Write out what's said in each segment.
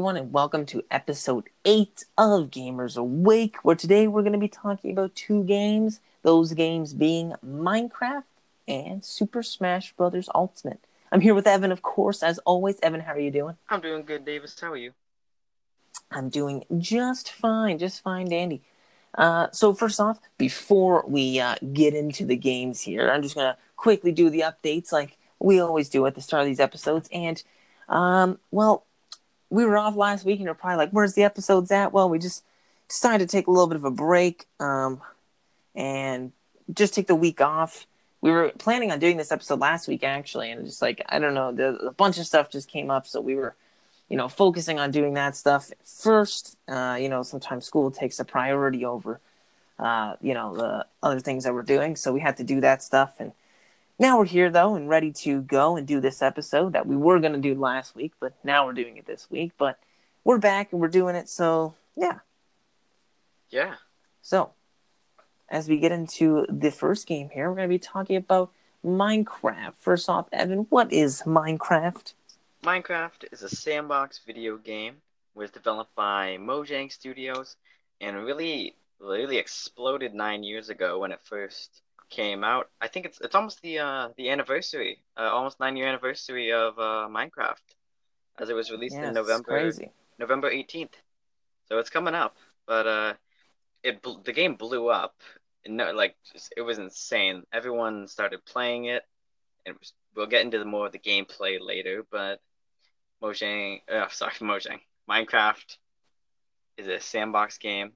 Everyone, and welcome to episode 8 of Gamers Awake, where today we're going to be talking about two games, those games being Minecraft and Super Smash Bros. Ultimate. I'm here with Evan, of course, as always. Evan, how are you doing? I'm doing good, Davis. How are you? I'm doing just fine, just fine, dandy. Uh, so, first off, before we uh, get into the games here, I'm just going to quickly do the updates like we always do at the start of these episodes. And, um, well, we were off last week and you're probably like, where's the episodes at? Well, we just decided to take a little bit of a break um, and just take the week off. We were planning on doing this episode last week, actually, and just like, I don't know, the, a bunch of stuff just came up. So we were, you know, focusing on doing that stuff first. Uh, you know, sometimes school takes a priority over, uh, you know, the other things that we're doing. So we had to do that stuff. And now we're here though and ready to go and do this episode that we were going to do last week, but now we're doing it this week. But we're back and we're doing it, so yeah. Yeah. So, as we get into the first game here, we're going to be talking about Minecraft. First off, Evan, what is Minecraft? Minecraft is a sandbox video game. It was developed by Mojang Studios and really, really exploded nine years ago when it first came out. I think it's it's almost the uh, the anniversary, uh, almost nine year anniversary of uh, Minecraft, as it was released Yeah, in November crazy. November eighteenth. So it's coming up, but uh, it the game blew up. No, like just, it was insane. Everyone started playing it, and it was, we'll get into the more of the gameplay later. But Mojang, uh, sorry, Mojang, Minecraft is a sandbox game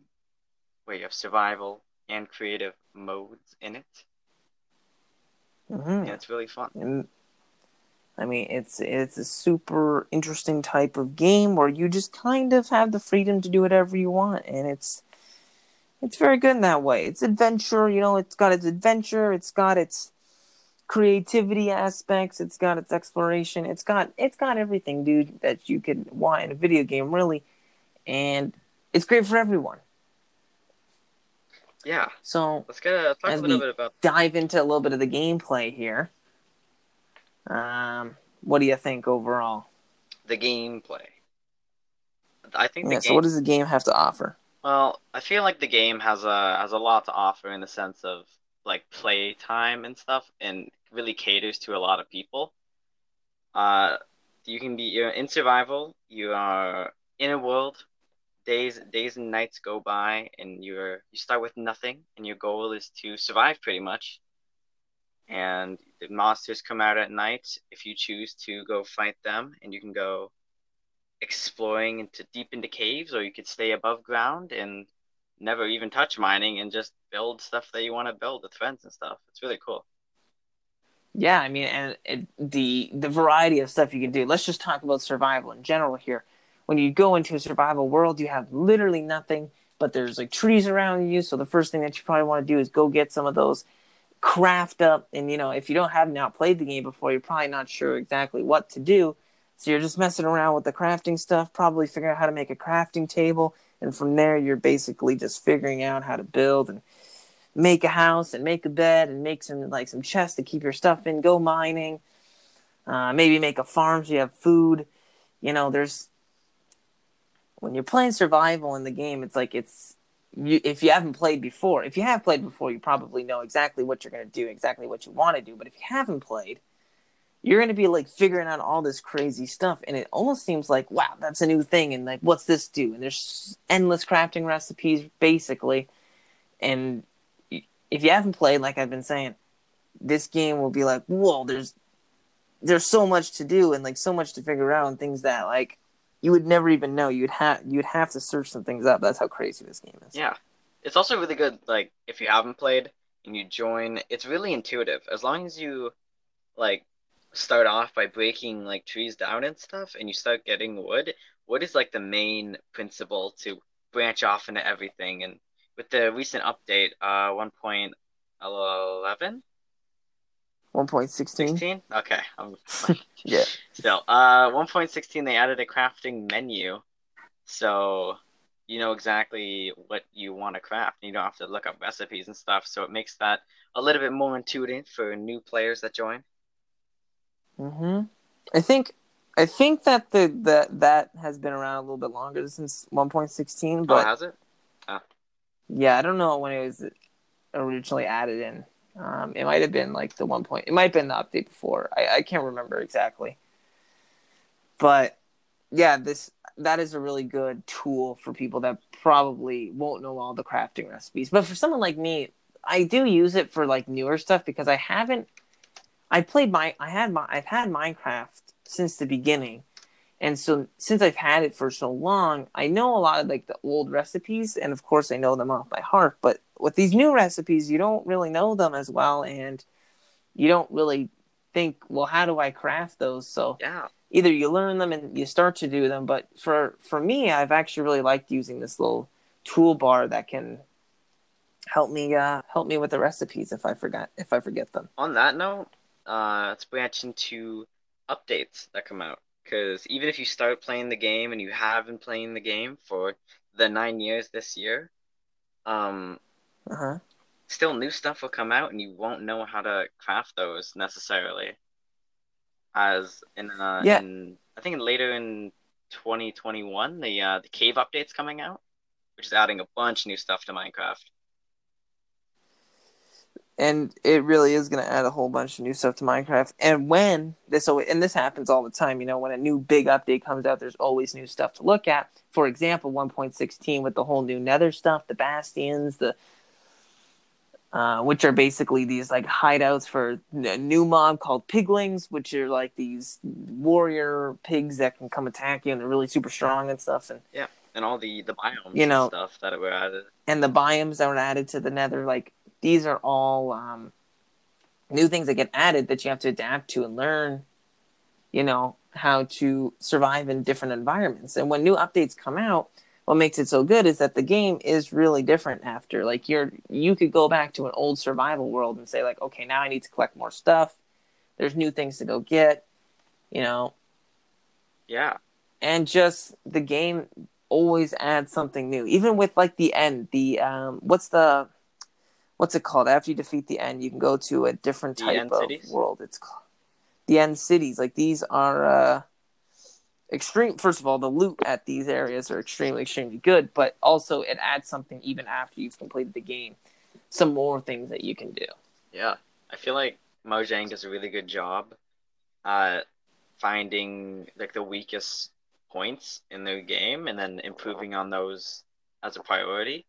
where you have survival and creative modes in it, hmm and it's really fun. And I mean, it's it's a super interesting type of game where you just kind of have the freedom to do whatever you want, and it's it's very good in that way. It's adventure, you know. It's got its adventure. It's got its creativity aspects. It's got its exploration. It's got it's got everything, dude, that you could want in a video game, really, and it's great for everyone. Yeah, So let's get uh, talk a little bit about dive into a little bit of the gameplay here. Um, what do you think overall? the gameplay. I think the Yeah. game. So, what does the game have to offer? Well, I feel like the game has a has a lot to offer in the sense of like play time and stuff, and really caters to a lot of people. Uh, you can be you're in survival. You are in a world. Days days and nights go by, and you're you start with nothing, and your goal is to survive pretty much. And the monsters come out at night if you choose to go fight them, and you can go exploring into deep into caves, or you could stay above ground and never even touch mining and just build stuff that you want to build with friends and stuff. It's really cool. Yeah, I mean, and it, the the variety of stuff you can do. Let's just talk about survival in general here. When you go into a survival world, you have literally nothing, but there's like trees around you. So the first thing that you probably want to do is go get some of those, craft up, and you know, if you don't have not played the game before, you're probably not sure exactly what to do. So you're just messing around with the crafting stuff, probably figuring out how to make a crafting table, and from there you're basically just figuring out how to build and make a house and make a bed and make some like some chests to keep your stuff in. Go mining, uh, maybe make a farm so you have food. You know, there's when you're playing survival in the game, it's like it's you if you haven't played before. If you have played before, you probably know exactly what you're going to do, exactly what you want to do. But if you haven't played, you're going to be like figuring out all this crazy stuff, and it almost seems like wow, that's a new thing, and like what's this do? And there's endless crafting recipes, basically, and if you haven't played, like I've been saying, this game will be like, whoa, there's there's so much to do and like so much to figure out and things that like you would never even know. You'd have you'd have to search some things up. That's how crazy this game is. Yeah. It's also really good, like, if you haven't played and you join, it's really intuitive. As long as you, like, start off by breaking, like, trees down and stuff, and you start getting wood, wood is, like, the main principle to branch off into everything. And with the recent update, uh, 1.11? One point sixteen. 16? Okay. Yeah. So, uh, 1.16, they added a crafting menu. So, you know exactly what you want to craft. You don't have to look up recipes and stuff. So, it makes that a little bit more intuitive for new players that join. hmm I think I think that the, the that has been around a little bit longer since 1.16, Oh, but has it? yeah, I don't know when it was originally added in. Um, it might have been like the one point. It might have been the update before. I, I can't remember exactly. But yeah, this that is a really good tool for people that probably won't know all the crafting recipes. But for someone like me, I do use it for like newer stuff because I haven't. I played my. I had my. I've had Minecraft since the beginning, and so since I've had it for so long, I know a lot of like the old recipes, and of course I know them off by heart. But with these new recipes, you don't really know them as well, and you don't really think, well, how do I craft those? So Yeah. either you learn them and you start to do them. But for for me, I've actually really liked using this little toolbar that can help me uh, help me with the recipes if I forgot if I forget them. On that note, uh, let's branch into updates that come out. Because even if you start playing the game and you have been playing the game for the nine years this year, um, Uh huh. still new stuff will come out and you won't know how to craft those necessarily. As in, uh, Yeah. in I think later in 2021, the uh, the cave update's coming out, which is adding a bunch of new stuff to Minecraft. and it really is going to add a whole bunch of new stuff to Minecraft. And when this always, and this happens all the time, you know, when a new big update comes out, there's always new stuff to look at. For example, 1.16 with the whole new Nether stuff, the bastions, the uh, which are basically these like hideouts for a new mob called piglins, which are like these warrior pigs that can come attack you and they're really super strong and stuff. And yeah, And all the the biomes You know- stuff that were added. and the biomes that were added to the nether like these are all um, new things that get added that you have to adapt to and learn you know how to survive in different environments and when new updates come out what makes it so good is that the game is really different after like you're you could go back to an old survival world and say like okay now i need to collect more stuff. There's new things to go get you know? Yeah. and just the game always adds something new. Even with like the end the um what's the what's it called? After you defeat the end you can go to a different type of cities? world. It's called the end cities. Like these are uh extreme first of all the loot at these areas are extremely extremely good but also it adds something even after you've completed the game some more things that you can do Yeah, I feel like Mojang does a really good job at finding like the weakest points in the game and then improving on those as a priority.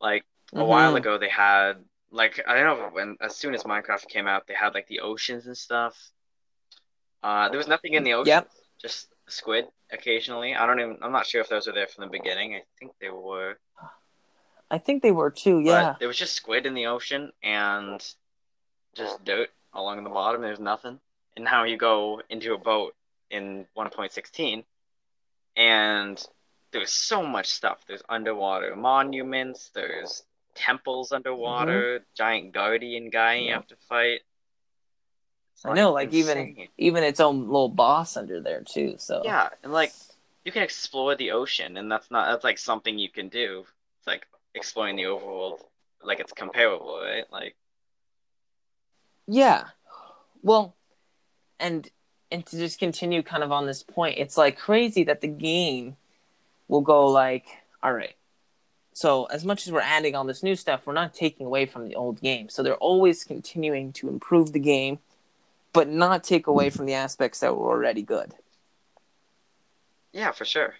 Like a while Mhm. ago, they had like I don't know when as soon as Minecraft came out, they had like the oceans and stuff. Uh, there was nothing in the ocean, Yep. just squid occasionally. I don't even. I'm not sure if those were there from the beginning. I think they were. i think they were too yeah But there was just squid in the ocean and just dirt along the bottom. There's nothing. And now you go into a boat in 1.16 and there's so much stuff. There's underwater monuments, there's temples underwater, giant guardian guy you Mm-hmm. Yeah. have to fight. I know like even even its own little boss under there too so Yeah, and like you can explore the ocean and that's not that's like something you can do. It's like exploring the overworld like it's comparable, right? Like Yeah. Well, and and to just continue kind of on this point, it's like crazy that the game will go like, all right. So as much as we're adding all this new stuff, we're not taking away from the old game. So they're always continuing to improve the game, but not take away from the aspects that were already good. Yeah, for sure.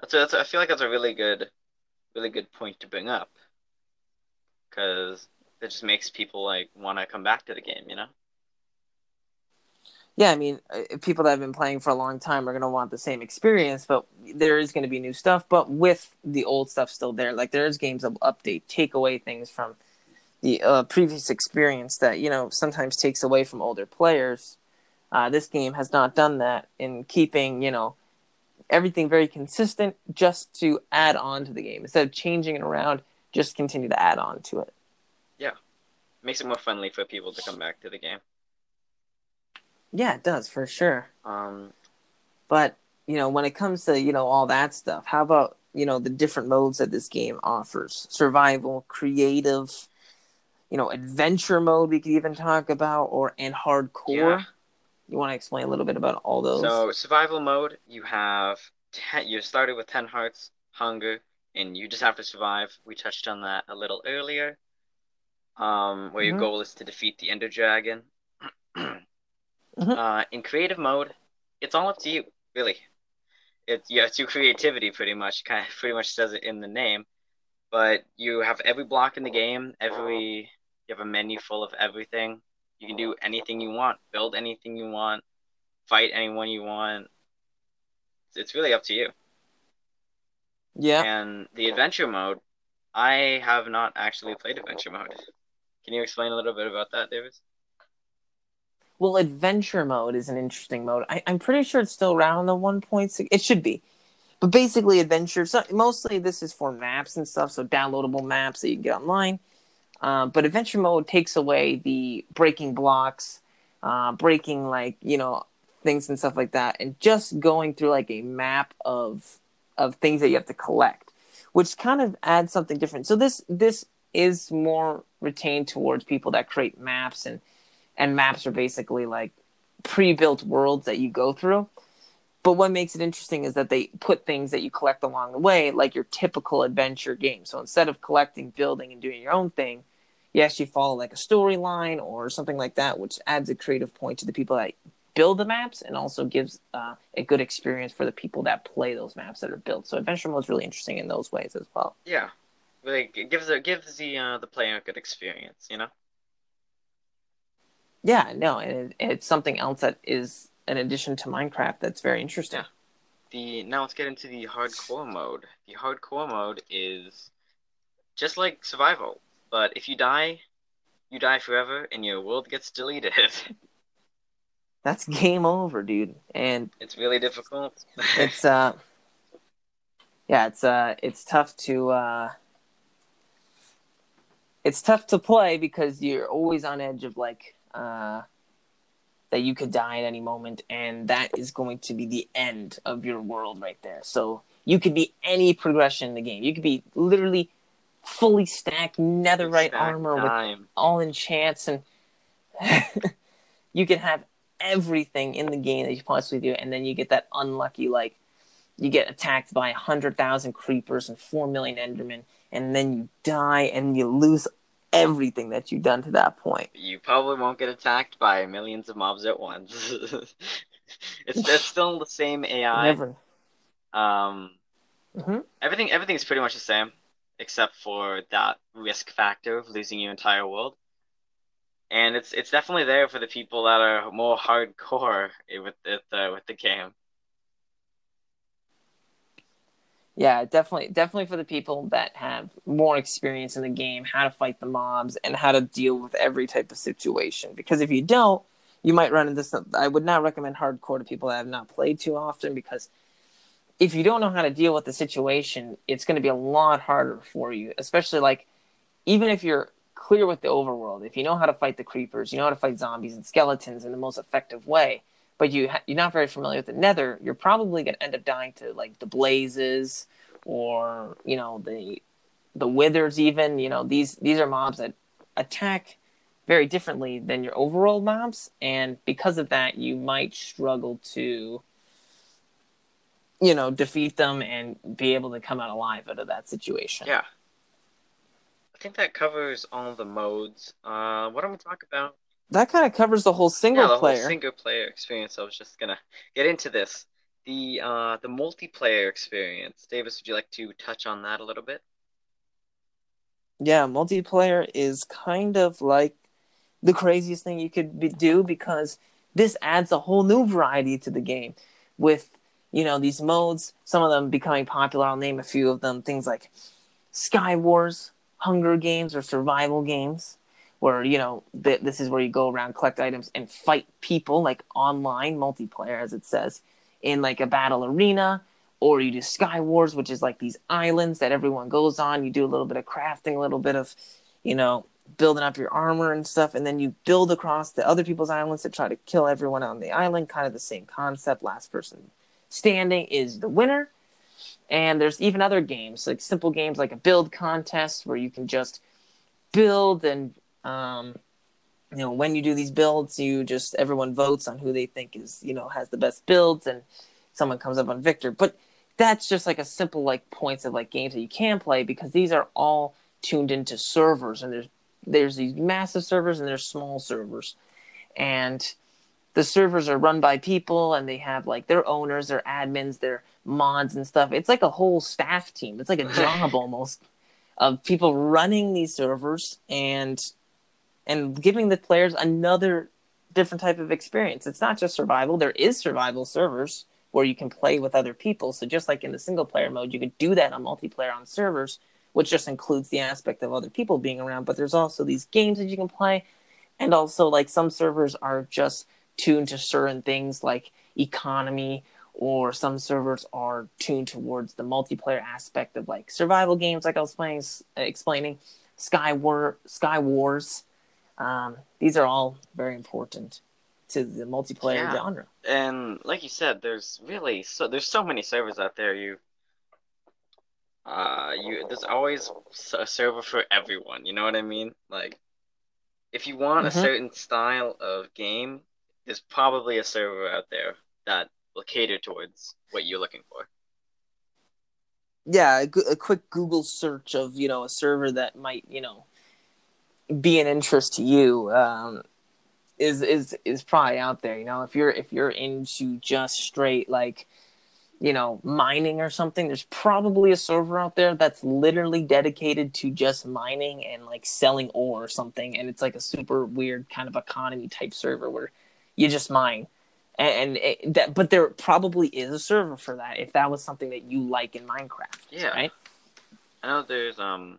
That's, a, that's a, I feel like that's a really good, really good point to bring up, because it just makes people like want to come back to the game, you know? Yeah, I mean, uh, people that have been playing for a long time are going to want the same experience, but there is going to be new stuff, but with the old stuff still there. Like there's games that update, take away things from the uh, previous experience that you know sometimes takes away from older players. Uh, this game has not done that in keeping you know everything very consistent, just to add on to the game instead of changing it around. Just continue to add on to it. Yeah, makes it more friendly for people to come back to the game. Yeah, it does for sure. Um, But you know, when it comes to you know all that stuff, how about you know the different modes that this game offers? Survival, creative, you know, adventure mode. We could even talk about, or and hardcore. Yeah. You want to explain a little bit about all those? So survival mode, you have ten, you started with ten hearts, hunger, and you just have to survive. We touched on that a little earlier. Um, where your Mhm. goal is to defeat the Ender Dragon. Mhm. uh, in creative mode, it's all up to you, really. It's yeah, it's your creativity pretty much. Kind of pretty much says it in the name. But you have every block in the game. Every you have a menu full of everything. You can do anything you want, build anything you want, fight anyone you want. It's, really up to you. yeah. And the adventure mode, I have not actually played adventure mode. Can you explain a little bit about that, Davis? Well, adventure mode is an interesting mode. I, I'm pretty sure it's still around the 1.6. It should be. But basically, adventure. So mostly, this is for maps and stuff. So downloadable maps that you can get online. Um, but adventure mode takes away the breaking blocks, uh, breaking like you know things and stuff like that, and just going through like a map of of things that you have to collect, which kind of adds something different. So this this is more retained towards people that create maps and and maps are basically like pre-built worlds that you go through. But what makes it interesting is that they put things that you collect along the way, like your typical adventure game. So instead of collecting, building, and doing your own thing, you actually follow like a storyline or something like that, which adds a creative point to the people that build the maps and also gives uh, a good experience for the people that play those maps that are built. So adventure mode is really interesting in those ways as well. Yeah, really it gives it gives the uh, the player a good experience, you know. Yeah, no, and it, it's something else that is an addition to Minecraft that's very interesting. Yeah. The now let's get into the hardcore mode. The hardcore mode is just like survival, but if you die, you die forever, and your world gets deleted. That's game over, dude. And it's really difficult. it's uh yeah it's uh it's tough to uh it's tough to play because you're always on edge of like uh that you could die at any moment and that is going to be the end of your world right there so you could be any progression in the game you could be literally fully stacked netherite Stack armor with time. all enchants and you can have everything in the game that you possibly do and then you get that unlucky like you get attacked by 100,000 creepers and 4 million endermen and then you die and you lose everything that you've done to that point You probably won't get attacked by millions of mobs at once. it's, it's still the same AI. never Um, hmm everything everything's pretty much the same, except for that risk factor of losing your entire world. And it's it's definitely there for the people that are more hardcore with with the with the game. yeah definitely definitely for the people that have more experience in the game how to fight the mobs and how to deal with every type of situation because if you don't you might run into some i would not recommend hardcore to people that have not played too often because if you don't know how to deal with the situation it's going to be a lot harder for you especially like even if you're clear with the overworld if you know how to fight the creepers you know how to fight zombies and skeletons in the most effective way but you ha- you're not very familiar with the nether you're probably going to end up dying to like the blazes or you know the the withers even you know these these are mobs that attack very differently than your overall mobs and because of that you might struggle to you know defeat them and be able to come out alive out of that situation Yeah. I think that covers all the modes. Uh, what am we talk about? that kind of covers the whole single yeah, the player whole single player experience. I was just gonna get into this. The uh the multiplayer experience. Davis, would you like to touch on that a little bit? yeah, multiplayer is kind of like the craziest thing you could be, do because this adds a whole new variety to the game with you know these modes some of them becoming popular i'll name a few of them things like sky wars hunger games or survival games where you know th- this is where you go around collect items and fight people like online multiplayer as it says in like a battle arena or you do sky wars which is like these islands that everyone goes on you do a little bit of crafting a little bit of you know building up your armor and stuff and then you build across the other people's islands to try to kill everyone on the island kind of the same concept last person standing is the winner. And there's even other games like simple games like a build contest where you can just build and um, you know when you do these builds you just everyone votes on who they think is you know has the best builds and someone comes up on victor. But that's just like a simple like points of like games that you can play because these are all tuned into servers and there's there's these massive servers and there's small servers. And the servers are run by people and they have like their owners their admins their mods and stuff it's like a whole staff team it's like a job almost of people running these servers and and giving the players another different type of experience. It's not just survival. There is survival servers where you can play with other people. So just like in the single player mode, you could do that on multiplayer on servers, which just includes the aspect of other people being around. But there's also these games that you can play, and also like some servers are just tuned to certain things like economy or some servers are tuned towards the multiplayer aspect of like survival games like i was playing explaining sky war sky wars um, these are all very important to the multiplayer yeah. genre. And like you said, there's really so there's so many servers out there. You uh you there's always a server for everyone. You know what I mean? Like if you want mm-hmm. a certain style of game, there's probably a server out there that will cater towards what you're looking for. Yeah, a, a quick Google search of you know a server that might you know be an interest to you um, is is is probably out there. You know, if you're if you're into just straight like you know mining or something, there's probably a server out there that's literally dedicated to just mining and like selling ore or something, and it's like a super weird kind of economy type server where you just mine. And, and it, that, but there probably is a server for that if that was something that you like in Minecraft. Yeah. Right. I know there's um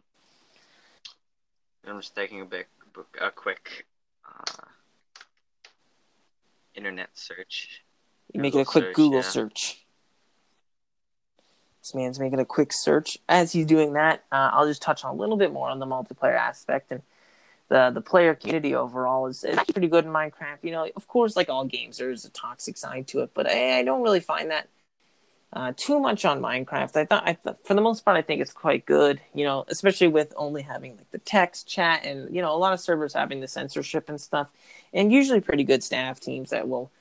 I'm just taking a bit a quick uh, internet search. You make it a quick search, Google yeah. search. This man's making a quick search. As he's doing that, uh, I'll just touch on a little bit more on the multiplayer aspect and the the player community overall is, is pretty good in Minecraft. You know, of course, like all games, there's a toxic side to it, but I, I don't really find that uh, too much on Minecraft. I thought, I thought, for the most part, I think it's quite good. You know, especially with only having like the text chat and you know a lot of servers having the censorship and stuff, and usually pretty good staff teams that will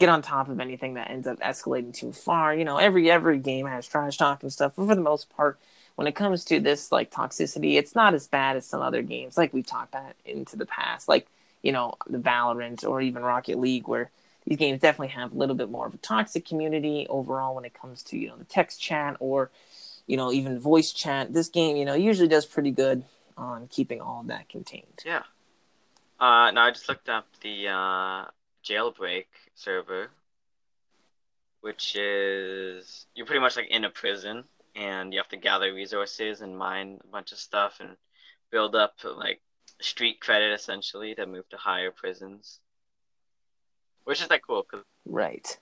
get on top of anything that ends up escalating too far. You know, every every game has trash talk and stuff, but for the most part, when it comes to this like toxicity, it's not as bad as some other games like we've talked about into the past, like you know the Valorant or even Rocket League, where these games definitely have a little bit more of a toxic community overall when it comes to you know the text chat or you know even voice chat. This game you know usually does pretty good on keeping all of that contained. Yeah. Uh, now I just looked up the uh, jailbreak server, which is you're pretty much like in a prison and you have to gather resources and mine a bunch of stuff and build up like street credit essentially to move to higher prisons which is like cool. Cause... Right.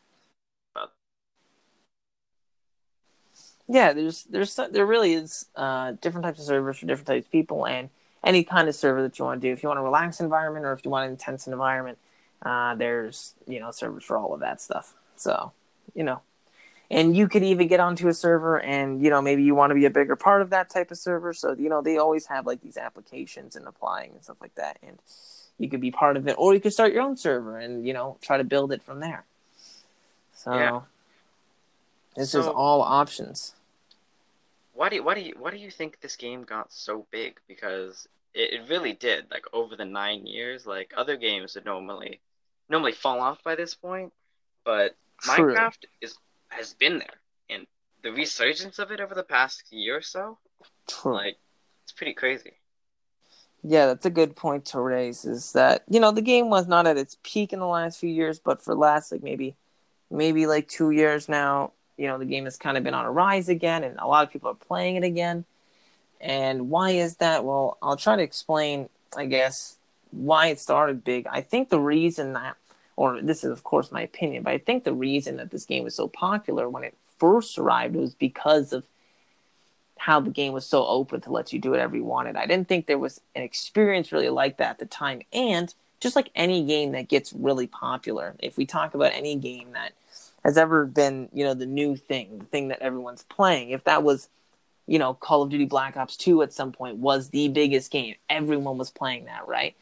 Yeah, there's there's there really is uh, different types of servers for different types of people, and any kind of server that you want to do. If you want a relaxed environment or if you want an intense environment, uh, there's you know servers for all of that stuff. So you know, and you could even get onto a server and you know maybe you want to be a bigger part of that type of server. So you know they always have like these applications and applying and stuff like that, and you could be part of it, or you could start your own server and you know try to build it from there. So yeah. this so, is all options. Why do you, why do you why do you think this game got so big? Because it, it really did. Like over the nine years, like other games would normally normally fall off by this point, but True. Minecraft is has been there, and the resurgence of it over the past year or so, True. like it's pretty crazy. Yeah, that's a good point to raise. Is that you know the game was not at its peak in the last few years, but for last like maybe, maybe like two years now, you know the game has kind of been on a rise again, and a lot of people are playing it again. And why is that? Well, I'll try to explain, I guess, why it started big. I think the reason that, or this is of course my opinion, but I think the reason that this game was so popular when it first arrived was because of how the game was so open to let you do whatever you wanted. I didn't think there was an experience really like that at the time. And just like any game that gets really popular, if we talk about any game that has ever been, you know, the new thing, the thing that everyone's playing, if that was, you know, Call of Duty Black Ops 2 at some point was the biggest game, everyone was playing that, right?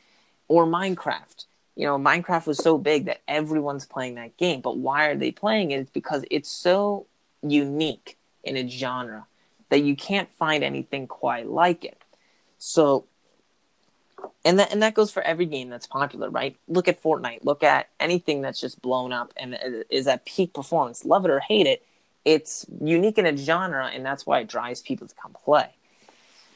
or Minecraft. You know, Minecraft was so big that everyone's playing that game. But why are they playing it? It's because it's so unique in its genre that you can't find anything quite like it. So and that and that goes for every game that's popular, right? Look at Fortnite. Look at anything that's just blown up and is at peak performance. Love it or hate it, it's unique in its genre, and that's why it drives people to come play.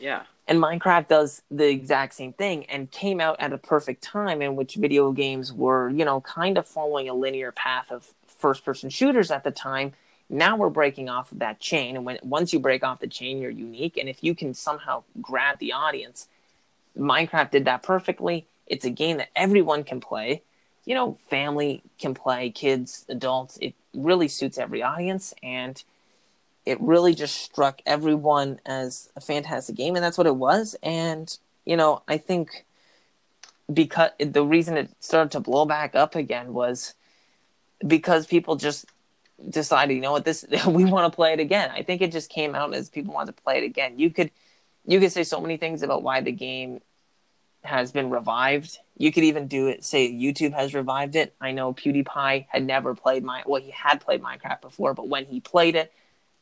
Yeah. And Minecraft does the exact same thing and came out at a perfect time in which video games were, you know, kind of following a linear path of first person shooters at the time. Now we're breaking off of that chain. And when once you break off the chain, you're unique. And if you can somehow grab the audience, Minecraft did that perfectly. It's a game that everyone can play. You know, family can play, kids, adults. It really suits every audience. And it really just struck everyone as a fantastic game, and that's what it was. And you know, I think because the reason it started to blow back up again was because people just decided, you know what, this we want to play it again. I think it just came out as people wanted to play it again. You could you could say so many things about why the game has been revived. You could even do it. Say YouTube has revived it. I know PewDiePie had never played my well, he had played Minecraft before, but when he played it,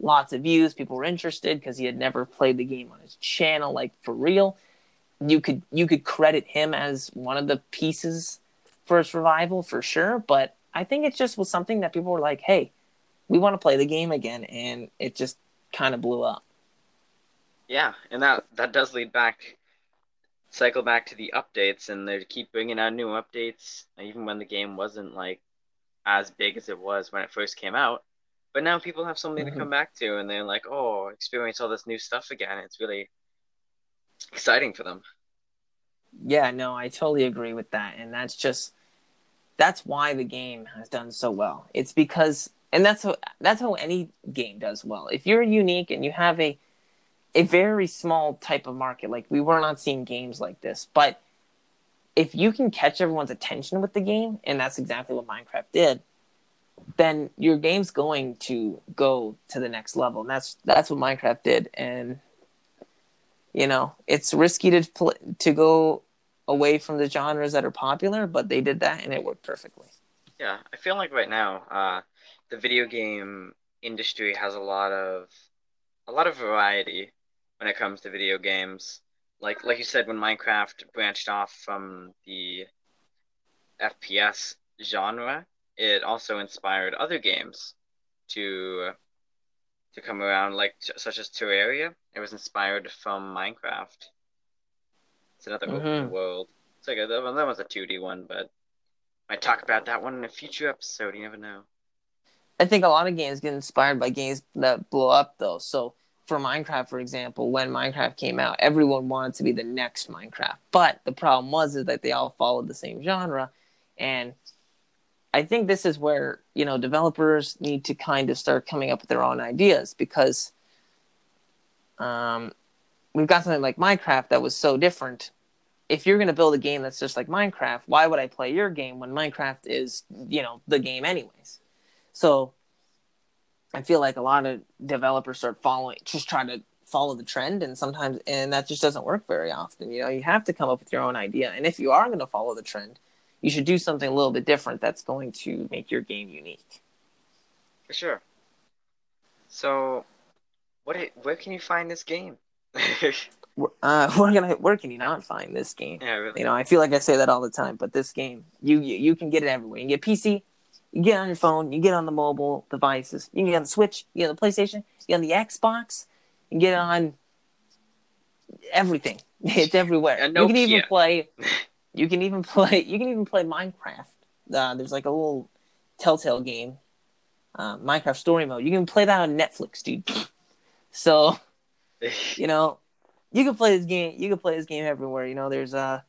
lots of views. People were interested because he had never played the game on his channel, like for real. You could you could credit him as one of the pieces for its revival for sure. But I think it just was something that people were like, "Hey, we want to play the game again," and it just kind of blew up. Yeah, and that that does lead back, cycle back to the updates, and they keep bringing out new updates, even when the game wasn't like as big as it was when it first came out. But now people have something mm-hmm. to come back to, and they're like, "Oh, experience all this new stuff again." It's really exciting for them. Yeah, no, I totally agree with that, and that's just that's why the game has done so well. It's because, and that's how that's how any game does well. If you're unique and you have a a very small type of market, like we were not seeing games like this, but if you can catch everyone's attention with the game, and that's exactly what Minecraft did, then your game's going to go to the next level. And that's that's what Minecraft did. And you know, it's risky to pl- to go away from the genres that are popular, but they did that and it worked perfectly. Yeah, I feel like right now, uh, the video game industry has a lot of a lot of variety when it comes to video games. Like like you said, when Minecraft branched off from the FPS genre, it also inspired other games to to come around, like such as Terraria. It was inspired from Minecraft. It's another mm-hmm. open world. It's like a, that was a two D one, but I might talk about that one in a future episode. You never know. I think a lot of games get inspired by games that blow up, though. So for Minecraft, for example, when Minecraft came out, everyone wanted to be the next Minecraft. But the problem was is that they all followed the same genre, and I think this is where you know developers need to kind of start coming up with their own ideas because um, we've got something like Minecraft that was so different. If you're going to build a game that's just like Minecraft, why would I play your game when Minecraft is you know the game anyways? So I feel like a lot of developers start following, just trying to follow the trend, and sometimes and that just doesn't work very often. You know, you have to come up with your own idea, and if you are going to follow the trend you should do something a little bit different that's going to make your game unique. For sure. So, what? Where can you find this game? uh, where can I, where can you not find this game? Yeah, really. You know, I feel like I say that all the time, but this game, you you, you can get it everywhere. You can get PC, you get on your phone, you get on the mobile devices, you can get on the Switch, you get on the PlayStation, you get on the Xbox, you get on everything. It's everywhere. You can even play You can even play. You can even play Minecraft. Uh, there's like a little Telltale game, uh, Minecraft Story Mode. You can play that on Netflix, dude. So, you know, you can play this game. You can play this game everywhere. You know, there's uh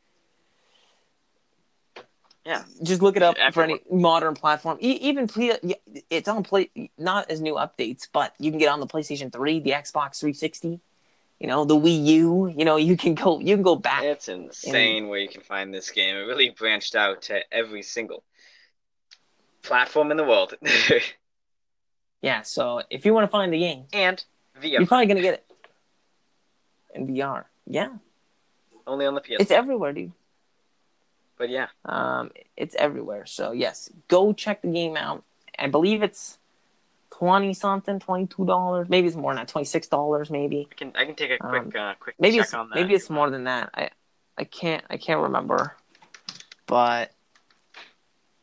yeah. Just look it up for any modern platform. E- even play, it's on play not as new updates, but you can get on the PlayStation 3, the Xbox 360 you know the Wii U. You know you can go you can go back. It's insane and, where you can find this game. It really branched out to every single platform in the world. yeah, so if you want to find the game and VR, you're probably gonna get it in VR. Yeah, only on the PS. It's everywhere, dude. But yeah, Um, it's everywhere. So yes, go check the game out. I believe it's twenty something, twenty two dollars. Maybe it's more than that, twenty six dollars, maybe. I can I can take a quick Um, uh, quick Maybe check it's on that. maybe it's more than that. I I can't I can't remember, but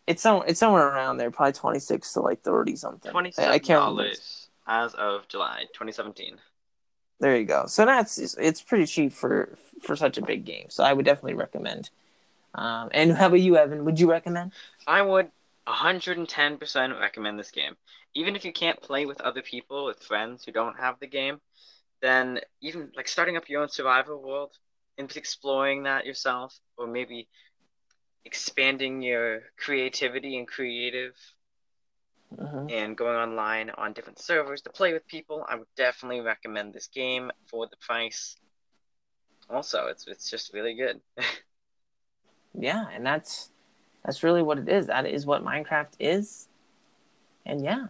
it's some it's somewhere around there. Probably twenty six to like thirty something. twenty I, I seven can't remember. dollars as of July 2017. There you go. So that's it's pretty cheap for for such a big game. So I would definitely recommend. Um, and how about you, Evan? Would you recommend? I would 110% recommend this game. Even if you can't play with other people, with friends who don't have the game, then even like starting up your own survival world and exploring that yourself, or maybe expanding your creativity and creative Mhm. and going online on different servers to play with people, I would definitely recommend this game for the price. Also, it's it's just really good. Yeah, and that's that's really what it is. That is what Minecraft is. And yeah.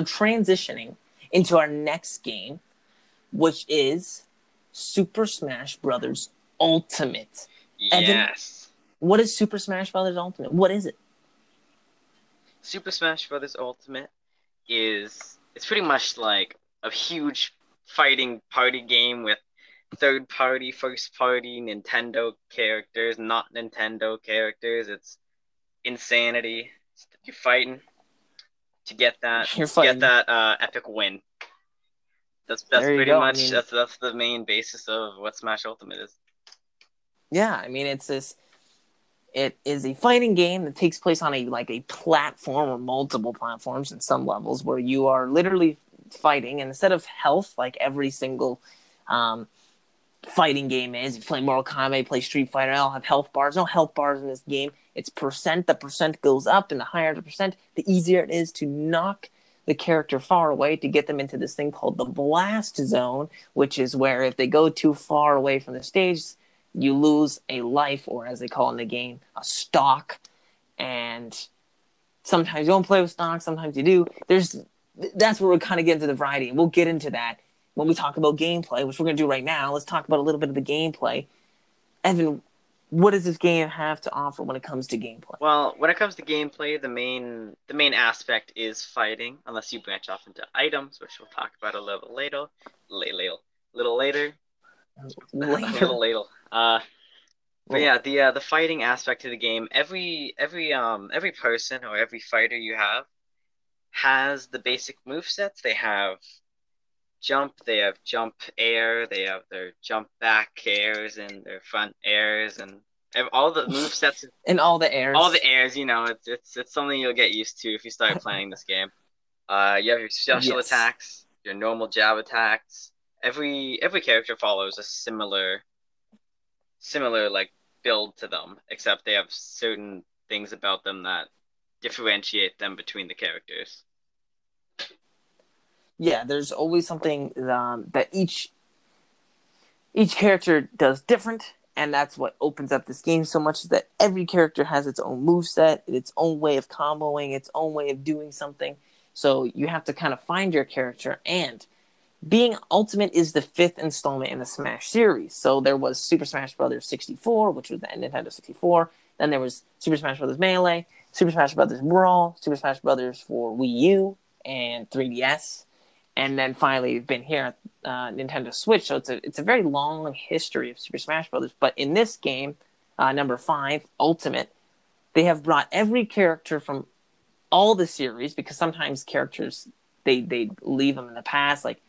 So transitioning into our next game, which is Super Smash Brothers Ultimate. Evan? yes. What is Super Smash Brothers Ultimate? What is it? Super Smash Bros. Ultimate is it's pretty much like a huge fighting party game with third party, first party Nintendo characters, not Nintendo characters. It's insanity. You're fighting to get that You're to fighting. get that uh, epic win. That's that's There pretty go, I much mean- that's that's the main basis of what Smash Ultimate is. Yeah, I mean it's this it is a fighting game that takes place on a like a platform or multiple platforms in some levels where you are literally fighting and instead of health like every single um fighting game is you play Mortal Kombat, play Street Fighter, they all have health bars. No health bars in this game. It's percent. The percent goes up, and the higher the percent, the easier it is to knock the character far away to get them into this thing called the blast zone, which is where if they go too far away from the stage, you lose a life, or as they call in the game, a stock. And sometimes you don't play with stock, sometimes you do. There's that's where we kind of get into the variety, and we'll get into that when we talk about gameplay, which we're going to do right now. Let's talk about a little bit of the gameplay. Evan, what does this game have to offer when it comes to gameplay? Well, when it comes to gameplay, the main the main aspect is fighting, unless you branch off into items, which we'll talk about a little later. Later, little later. Later. little later. Uh, but yeah, the uh, the fighting aspect of the game. Every every um every person or every fighter you have has the basic move sets. They have jump. They have jump air. They have their jump back airs and their front airs and all the move sets In all the airs. all the airs, you know, it's it's it's something you'll get used to if you start playing this game. Uh, you have your special Yes. attacks, your normal jab attacks. Every every character follows a similar, similar like build to them, except they have certain things about them that differentiate them between the characters. Yeah, there's always something um, that each each character does different, and that's what opens up this game so much. That every character has its own move set, its own way of comboing, its own way of doing something. So you have to kind of find your character. And being Ultimate is the fifth installment in the Smash series. So there was Super Smash Bros. 64, which was the Nintendo 64. Then there was Super Smash Bros. Melee, Super Smash Bros. Brawl, Super Smash Bros. for Wii U and 3DS and then finally we've been here at uh, Nintendo Switch. So it's a it's a very long history of Super Smash Brothers. But in this game, uh, number five, Ultimate, they have brought every character from all the series because sometimes characters they they leave them in the past. Like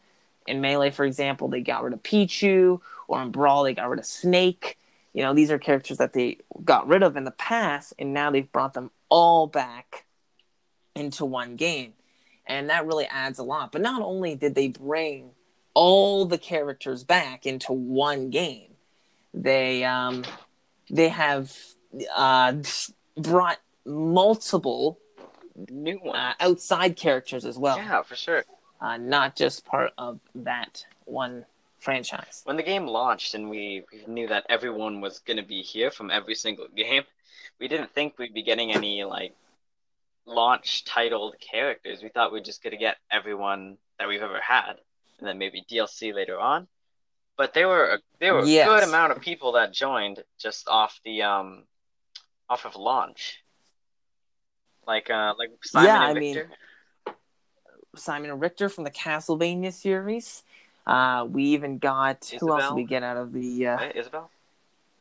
in Melee, for example, they got rid of Pichu, or in Brawl they got rid of Snake. You know, these are characters that they got rid of in the past, and now they've brought them all back into one game and that really adds a lot. But not only did they bring all the characters back into one game, they um, they have uh, brought multiple New uh, outside characters as well, yeah, for sure. uh, not just part of that one franchise. When the game launched and we, we knew that everyone was gonna be here from every single game, we didn't think we'd be getting any like launch titled characters. We thought we are just gonna get everyone that we've ever had, and then maybe DLC later on. But there were a, there were Yes. a good amount of people that joined just off the um off of launch. Like uh like Simon Yeah, and I mean, Simon and Richter from the Castlevania series. Uh, we even got who else did we get out of the uh, Isabelle?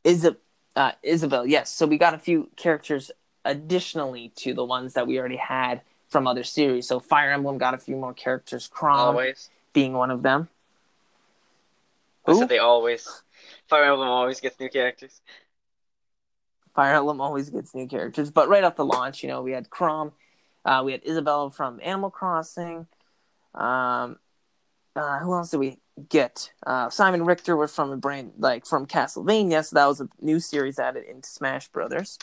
Isab- uh, Isabelle? Yes, so we got a few characters additionally to the ones that we already had from other series. So Fire Emblem got a few more characters. Chrom always. being one of them. I said they always Fire Emblem always gets new characters. Fire Emblem always gets new characters, but right off the launch, you know, we had Chrom, uh, we had Isabelle from Animal Crossing. Um, uh, who else did we get? Uh, Simon Richter was from a brand like from Castlevania, so that was a new series added into Smash Brothers.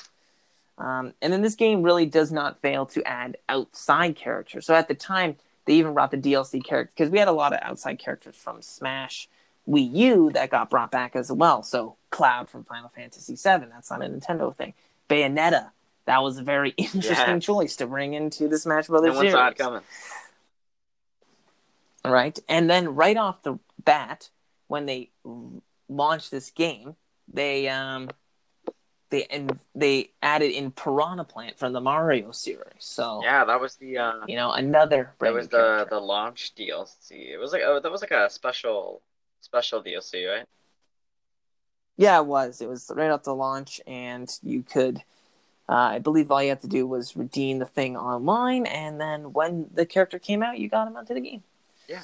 Um, and then this game really does not fail to add outside characters. So at the time, they even brought the DLC characters because we had a lot of outside characters from Smash Wii U that got brought back as well. So Cloud from Final Fantasy VII, that's not a Nintendo thing. Bayonetta, that was a very interesting Yes. choice to bring into the Smash Brothers it series. coming. right? And then right off the bat, when they launched this game, they um they and they added in Piranha Plant from the Mario series. So Yeah, that was the uh you know another that was the character. the launch DLC. It was like oh that was like a special special DLC, right? Yeah, it was. It was right off the launch, and you could. Uh, I believe all you had to do was redeem the thing online, and then when the character came out, you got him onto the game. Yeah.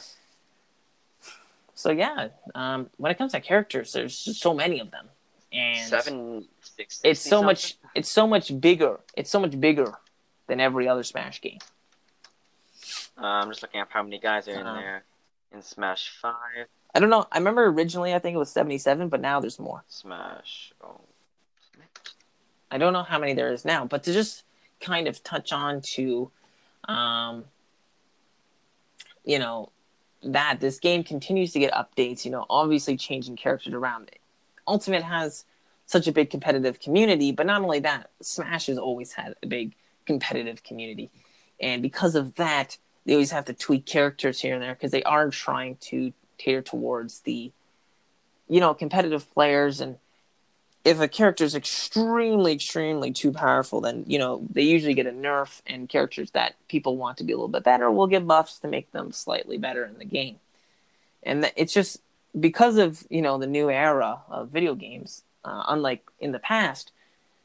So yeah, um, when it comes to characters, there's just so many of them, and Seven six. it's so much. It's so much bigger. It's so much bigger than every other Smash game. Uh, I'm just looking up how many guys are in Uh-huh. there. In Smash Five, I don't know. I remember originally I think it was 77, but now there's more. Smash. Oh, I don't know how many there is now, but to just kind of touch on to, um, you know, that this game continues to get updates. You know, obviously changing characters around it. Ultimate has such a big competitive community, but not only that, Smash has always had a big competitive community, and because of that, they always have to tweak characters here and there because they are trying to cater towards the, you know, competitive players and if a character is extremely, extremely too powerful, then you know they usually get a nerf, and characters that people want to be a little bit better will get buffs to make them slightly better in the game. And it's just because of you know the new era of video games, uh, unlike in the past,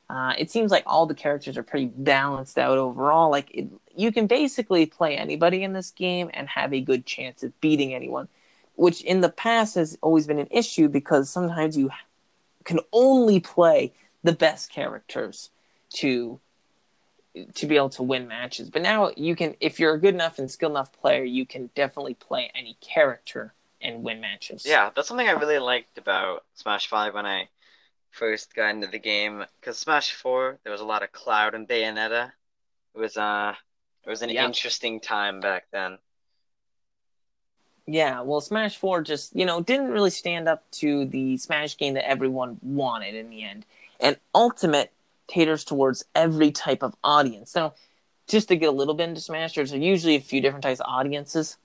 uh, it seems like all the characters are pretty balanced out overall. Like it, you can basically play anybody in this game and have a good chance of beating anyone, which in the past has always been an issue because sometimes you can only play the best characters to to be able to win matches. But now you can if you're a good enough and skilled enough player, you can definitely play any character and win matches. Yeah, that's something I really liked about Smash Five when I first got into the game. Because Smash Four, there was a lot of Cloud and Bayonetta. It was uh, it was an Yeah. interesting time back then. Yeah, well Smash 4 just, you know, didn't really stand up to the Smash game that everyone wanted in the end. And Ultimate caters towards every type of audience. So, just to get a little bit into Smash, there's usually a few different types of audiences.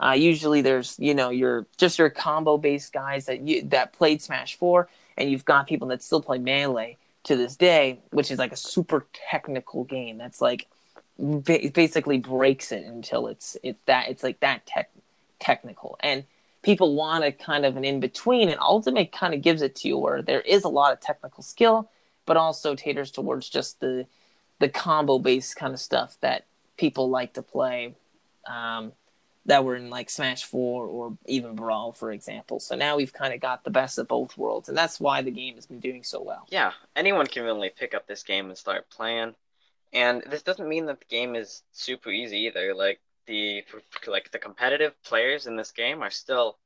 Uh, usually, there's you know your just your combo based guys that you that played Smash Four, and you've got people that still play Melee to this day, which is like a super technical game. That's like ba- basically breaks it until it's it's that it's like that tech technical, and people want a kind of an in between, and Ultimate kind of gives it to you where there is a lot of technical skill, but also caters towards just the the combo based kind of stuff that people like to play um, that were in like Smash 4 or even Brawl, for example. So now we've kind of got the best of both worlds, and that's why the game has been doing so well. Yeah, anyone can really pick up this game and start playing. And this doesn't mean that the game is super easy either. Like the like the competitive players in this game are still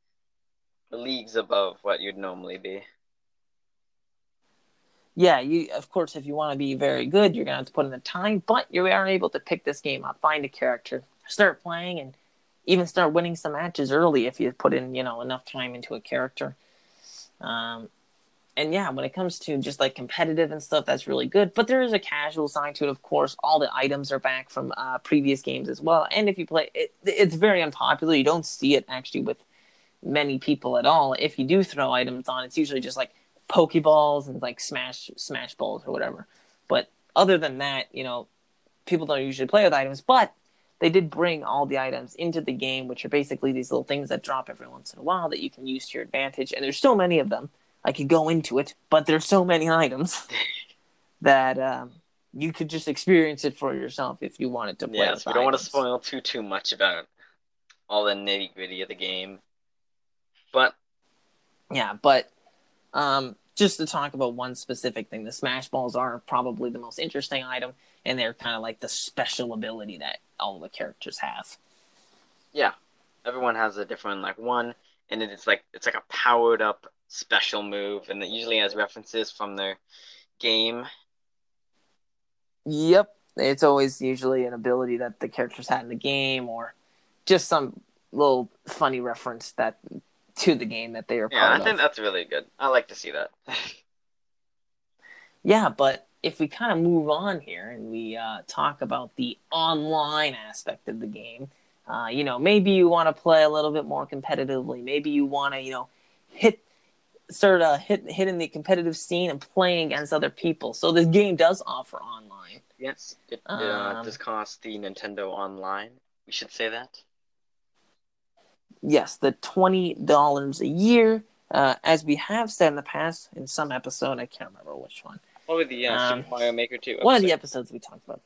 leagues above what you'd normally be. Yeah, you of course, if you want to be very good, you're gonna have to put in the time, but you are able to pick this game up, find a character, start playing, and even start winning some matches early if you put in you know enough time into a character. Um, and yeah, when it comes to just like competitive and stuff, that's really good. But there is a casual side to it, of course. All the items are back from uh, previous games as well. And if you play, it, it's very unpopular. You don't see it actually with many people at all. If you do throw items on, it's usually just like Pokeballs and like Smash Smash Balls or whatever. But other than that, you know, people don't usually play with items. But they did bring all the items into the game, which are basically these little things that drop every once in a while that you can use to your advantage. And there's so many of them I could go into it, but there's so many items that um, you could just experience it for yourself if you wanted to play. Yes, we don't want to spoil too too much about all the nitty gritty of the game, but yeah, but um, just to talk about one specific thing, the Smash Balls are probably the most interesting item, and they're kind of like the special ability that all the characters have. Yeah, everyone has a different like one, and it's like it's like a powered up special move, and it usually has references from their game. Yep, it's always usually an ability that the characters had in the game, or just some little funny reference that to the game that they are. Yeah, I think of. that's really good. I like to see that. yeah, but if we kind of move on here and we uh, talk about the online aspect of the game, uh, you know, maybe you want to play a little bit more competitively. Maybe you want to, you know, hit start uh, hit, hitting the competitive scene and playing against other people. So this game does offer online. Yes, it, uh, um, does cost the Nintendo Online. We should say that. Yes, the twenty dollars a year. Uh, as we have said in the past, in some episode, I can't remember which one. Was the uh, um, Super Mario Maker 2 One of the episodes we talked about.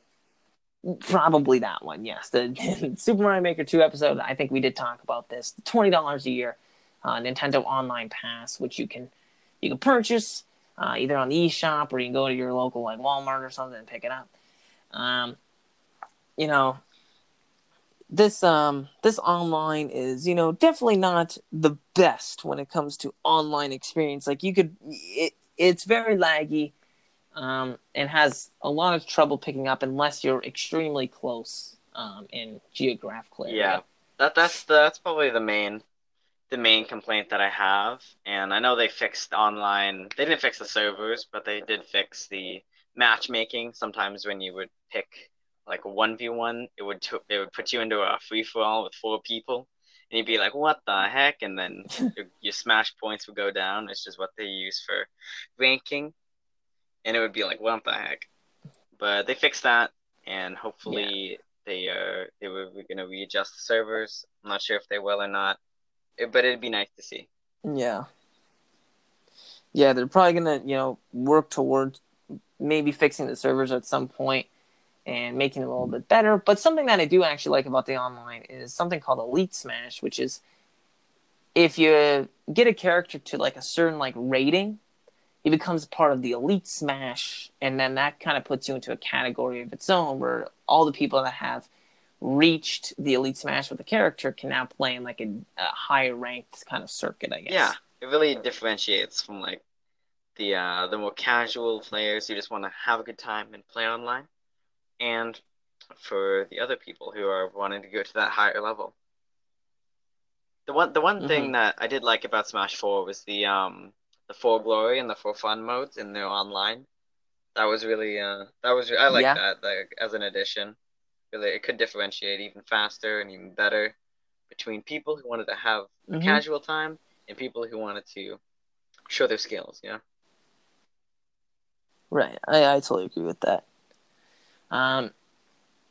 Probably that one, yes. The Super Mario Maker 2 episode, I think we did talk about this. $20 a year uh, Nintendo Online Pass, which you can you can purchase uh, either on the eShop or you can go to your local like Walmart or something and pick it up. Um, you know, this um this online is you know definitely not the best when it comes to online experience. Like you could, it it's very laggy. Um, and has a lot of trouble picking up unless you're extremely close um, in geographical area. Yeah, that that's that's probably the main the main complaint that I have, and I know they fixed online. They didn't fix the servers, but they did fix the matchmaking. Sometimes when you would pick like a one v one, it would t- it would put you into a free for all with four people, and you'd be like, "What the heck?" And then your, your smash points would go down. It's just what they use for ranking, and it would be like, "What the heck?" But they fixed that, and hopefully. Yeah. They are they were gonna readjust the servers. I'm not sure if they will or not eh, but it'd be nice to see. Yeah. Yeah, they're probably gonna, you know, work towards maybe fixing the servers at some point and making it a little bit better. But something that I do actually like about the online is something called Elite Smash, which is if you get a character to like a certain like rating, he becomes part of the Elite Smash, and then that kind of puts you into a category of its own where all the people that have reached the Elite Smash with a character can now play in like a, a higher ranked kind of circuit, I guess. Yeah, it really differentiates from like the uh, the more casual players who just want to have a good time and play online, and for the other people who are wanting to go to that higher level. The one the one mm-hmm. thing that I did like about Smash Four was the um the for glory and the for fun modes in the online. That was really uh that was I like yeah. that like as an addition really it could differentiate even faster and even better between people who wanted to have a mm-hmm. casual time and people who wanted to show their skills. Yeah. Right. I, I totally agree with that. Um,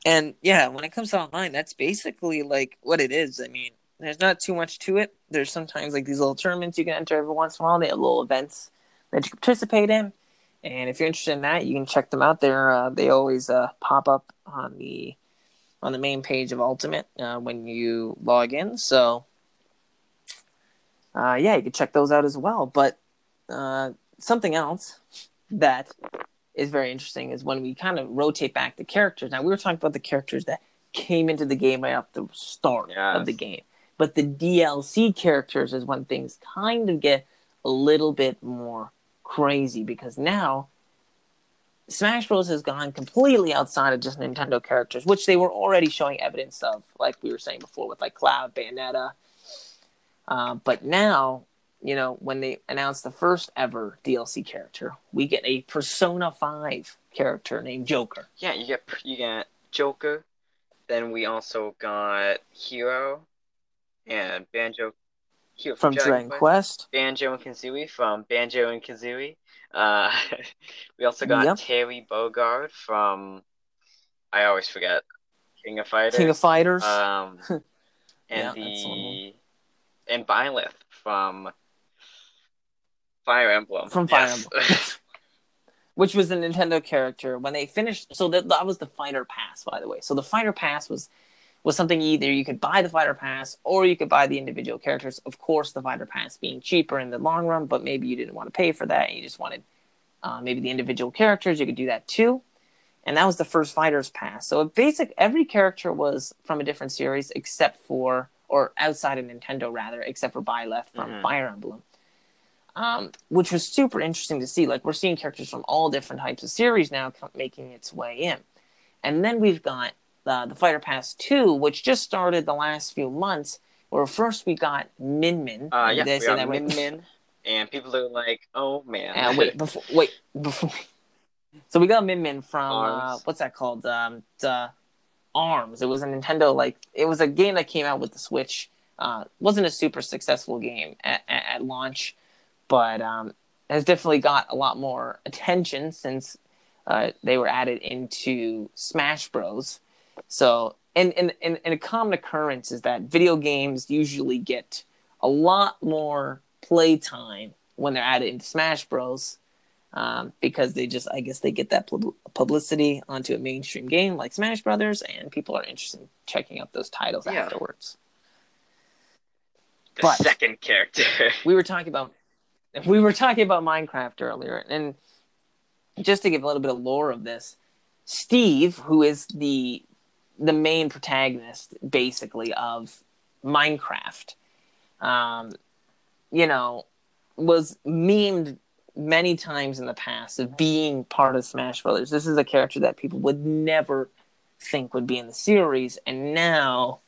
and yeah, when it comes to online, that's basically like what it is. I mean, there's not too much to it. There's sometimes like these little tournaments you can enter every once in a while. They have little events that you can participate in. And if you're interested in that, you can check them out. They're uh, they always uh, pop up on the on the main page of Ultimate uh, when you log in. So, uh, yeah, you can check those out as well. But uh, something else that is very interesting is when we kind of rotate back the characters. Now, we were talking about the characters that came into the game right off the start yes. of the game. But the DLC characters is when things kind of get a little bit more crazy because now Smash Bros. has gone completely outside of just Nintendo characters, which they were already showing evidence of, like we were saying before with like Cloud, Bayonetta. Uh, but now you know, when they announced the first ever DLC character, we get a Persona 5 character named Joker. Yeah, you get you get Joker. Then we also got Hero and Banjo. From Dragon Quest. Banjo and Kazooie from Banjo and Kazooie. Uh, we also got yep. Terry Bogard from. I always forget. King of Fighters. King of Fighters. Um, and yeah, the and Byleth from Fire Emblem. From Fire yes. Emblem. Which was a Nintendo character when they finished. So that, that was the Fighter Pass, by the way. So the Fighter Pass was was something either you could buy the Fighter Pass or you could buy the individual characters. Of course, the Fighter Pass being cheaper in the long run, but maybe you didn't want to pay for that and you just wanted uh, maybe the individual characters. You could do that too. And that was the first Fighters Pass. So basic, every character was from a different series except for, or outside of Nintendo rather, except for Byleth from mm-hmm. Fire Emblem um, which was super interesting to see. Like we're seeing characters from all different types of series now making its way in, and then we've got uh, the Fighter Pass Two, which just started the last few months. Where first we got Min Min. Uh, yeah, we got Min Min, and people are like, "Oh man!" Uh, wait, before, wait, before. So we got Min Min from uh, what's that called? Um, the Arms. It was a Nintendo like it was a game that came out with the Switch. Uh, wasn't a super successful game at, at, at launch but um, has definitely got a lot more attention since uh, they were added into Smash Bros. So, and, and, and, and a common occurrence is that video games usually get a lot more playtime when they're added into Smash Bros. Um, because they just, I guess, they get that publicity onto a mainstream game like Smash Brothers, and people are interested in checking out those titles yeah. afterwards. The but second character. we were talking about we were talking about Minecraft earlier, and just to give a little bit of lore of this, Steve, who is the the main protagonist, basically of Minecraft, um, you know, was memed many times in the past of being part of Smash Brothers. This is a character that people would never think would be in the series, and now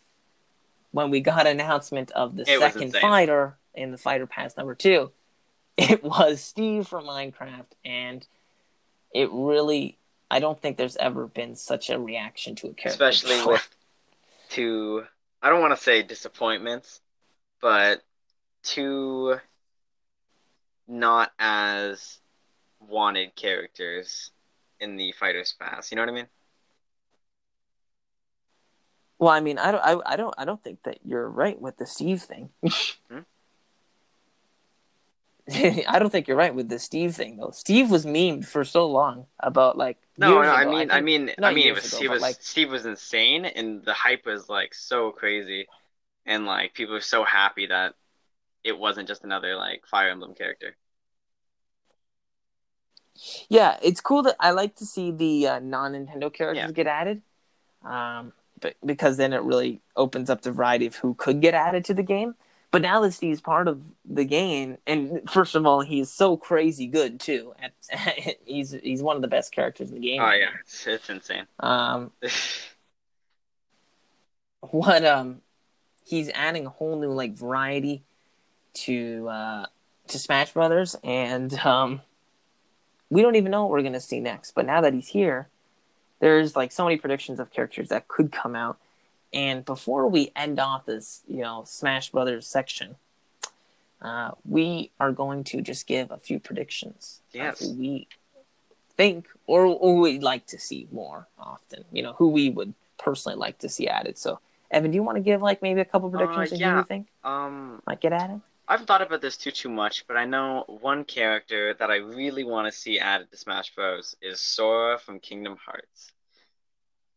when we got announcement of the it second fighter in the Fighter Pass number two, it was Steve from Minecraft, and it really I don't think there's ever been such a reaction to a character, especially before. with two. I don't want to say disappointments, but two not as wanted characters in the Fighters Pass. You know what I mean? Well, I mean, I don't, I, I don't, I don't think that you're right with the Steve thing. hmm? I don't think you're right with the Steve thing though. Steve was memed for so long about like no, no. Ago. I mean, I, I mean, I mean, it was ago, Steve was like, Steve was insane, and the hype was like so crazy, and like people were so happy that it wasn't just another like Fire Emblem character. Yeah, it's cool that I like to see the uh, non Nintendo characters yeah. get added, um, but because then it really opens up the variety of who could get added to the game. But now that he's part of the game, and first of all, he's so crazy good too. At, he's he's one of the best characters in the game. Oh yeah, it's, it's insane. Um, what um, he's adding a whole new like variety to uh to Smash Brothers, and um, we don't even know what we're gonna see next. But now that he's here, there's like so many predictions of characters that could come out and before we end off this, you know, Smash Brothers section, uh, we are going to just give a few predictions. Yes. who we think or, or we'd like to see more often. You know, who we would personally like to see added. So, Evan, do you want to give like maybe a couple predictions uh, of yeah. who you think um, might get added? I haven't thought about this too too much, but I know one character that I really want to see added to Smash Bros. is Sora from Kingdom Hearts.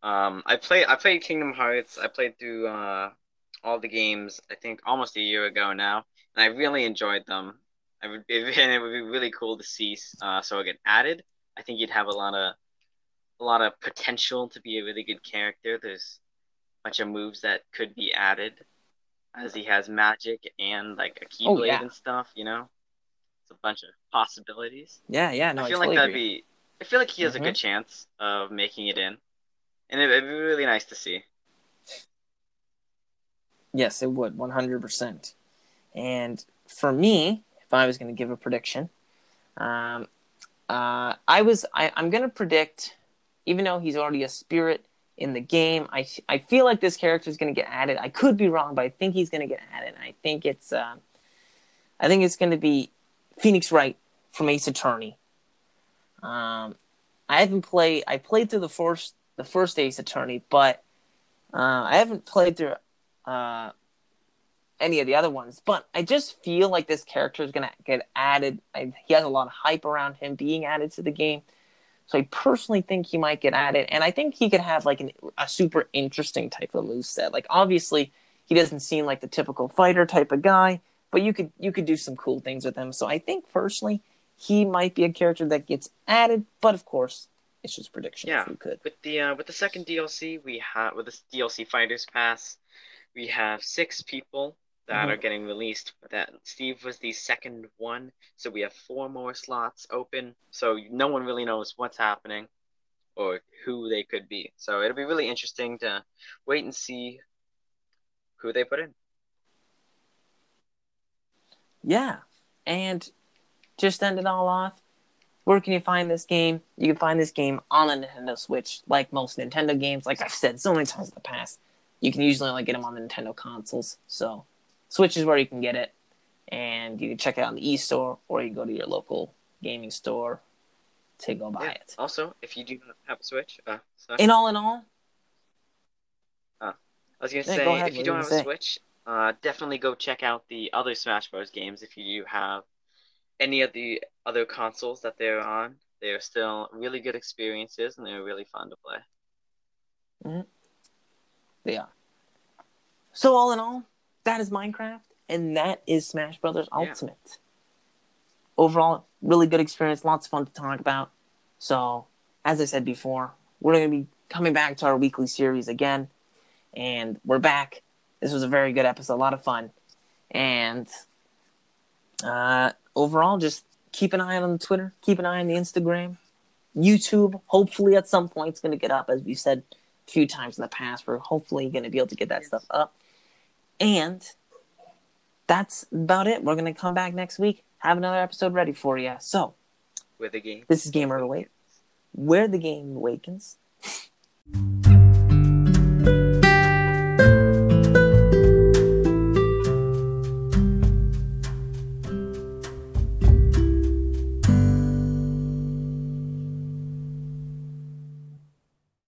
Um, I play I played Kingdom Hearts. I played through uh, all the games. I think almost a year ago now, and I really enjoyed them. I would be, and it would be really cool to see uh, so get added. I think you'd have a lot of a lot of potential to be a really good character. There's a bunch of moves that could be added, as he has magic and like a keyblade oh, yeah. and stuff. You know, it's a bunch of possibilities. Yeah, yeah. No, I feel I totally like that'd agree. be. I feel like he has mm-hmm. a good chance of making it in and it, would be really nice to see. Yes, it would, one hundred percent. And for me, if I was going to give a prediction, um, uh, I was I, I'm going to predict, even though he's already a spirit in the game, I I feel like this character is going to get added. I could be wrong, but I think he's going to get added. I think it's uh, I think it's going to be Phoenix Wright from Ace Attorney. Um, I haven't played. I played through the first the first Ace Attorney, but uh, I haven't played through uh, any of the other ones. But I just feel like this character is gonna get added. I, he has a lot of hype around him being added to the game, so I personally think he might get added, and I think he could have like an, a super interesting type of move set. Like obviously, he doesn't seem like the typical fighter type of guy, but you could you could do some cool things with him. So I think personally he might be a character that gets added, but of course, it's just prediction. Yeah, could. With the uh, with the second DLC, we have with the DLC Fighters Pass, we have six people that Mhm. are getting released. That Steve was the second one, so we have four more slots open. So no one really knows what's happening or who they could be. So it'll be really interesting to wait and see who they put in. Yeah, and just end it all off. Where can you find this game? You can find this game on the Nintendo Switch, like most Nintendo games. Like I've said so many times in the past, you can usually only get them on the Nintendo consoles. So, Switch is where you can get it, and you can check it out on the eStore, or you go to your local gaming store to go buy Yeah. it. Also, if you do not have a Switch, uh. In all in all, I was gonna Yeah, say, go ahead, if you don't have gonna a? Switch, uh, definitely go check out the other Smash Bros. games if you do have any of the other consoles that they're on. They are still really good experiences and they're really fun to play. they are. So all in all, that is Minecraft, and that is Smash Brothers Yeah. Ultimate. Overall, really good experience, lots of fun to talk about. So, as I said before, we're going to be coming back to our weekly series again, and we're back. This was a very good episode, a lot of fun, and uh, overall, just keep an eye on the Twitter, keep an eye on the Instagram, YouTube. Hopefully, at some point, it's going to get up, as we said a few times in the past. We're hopefully going to be able to get that stuff up. And that's about it. We're going to come back next week, have another episode ready for you. So, With the game. this is Gamer Awake, where the game awakens.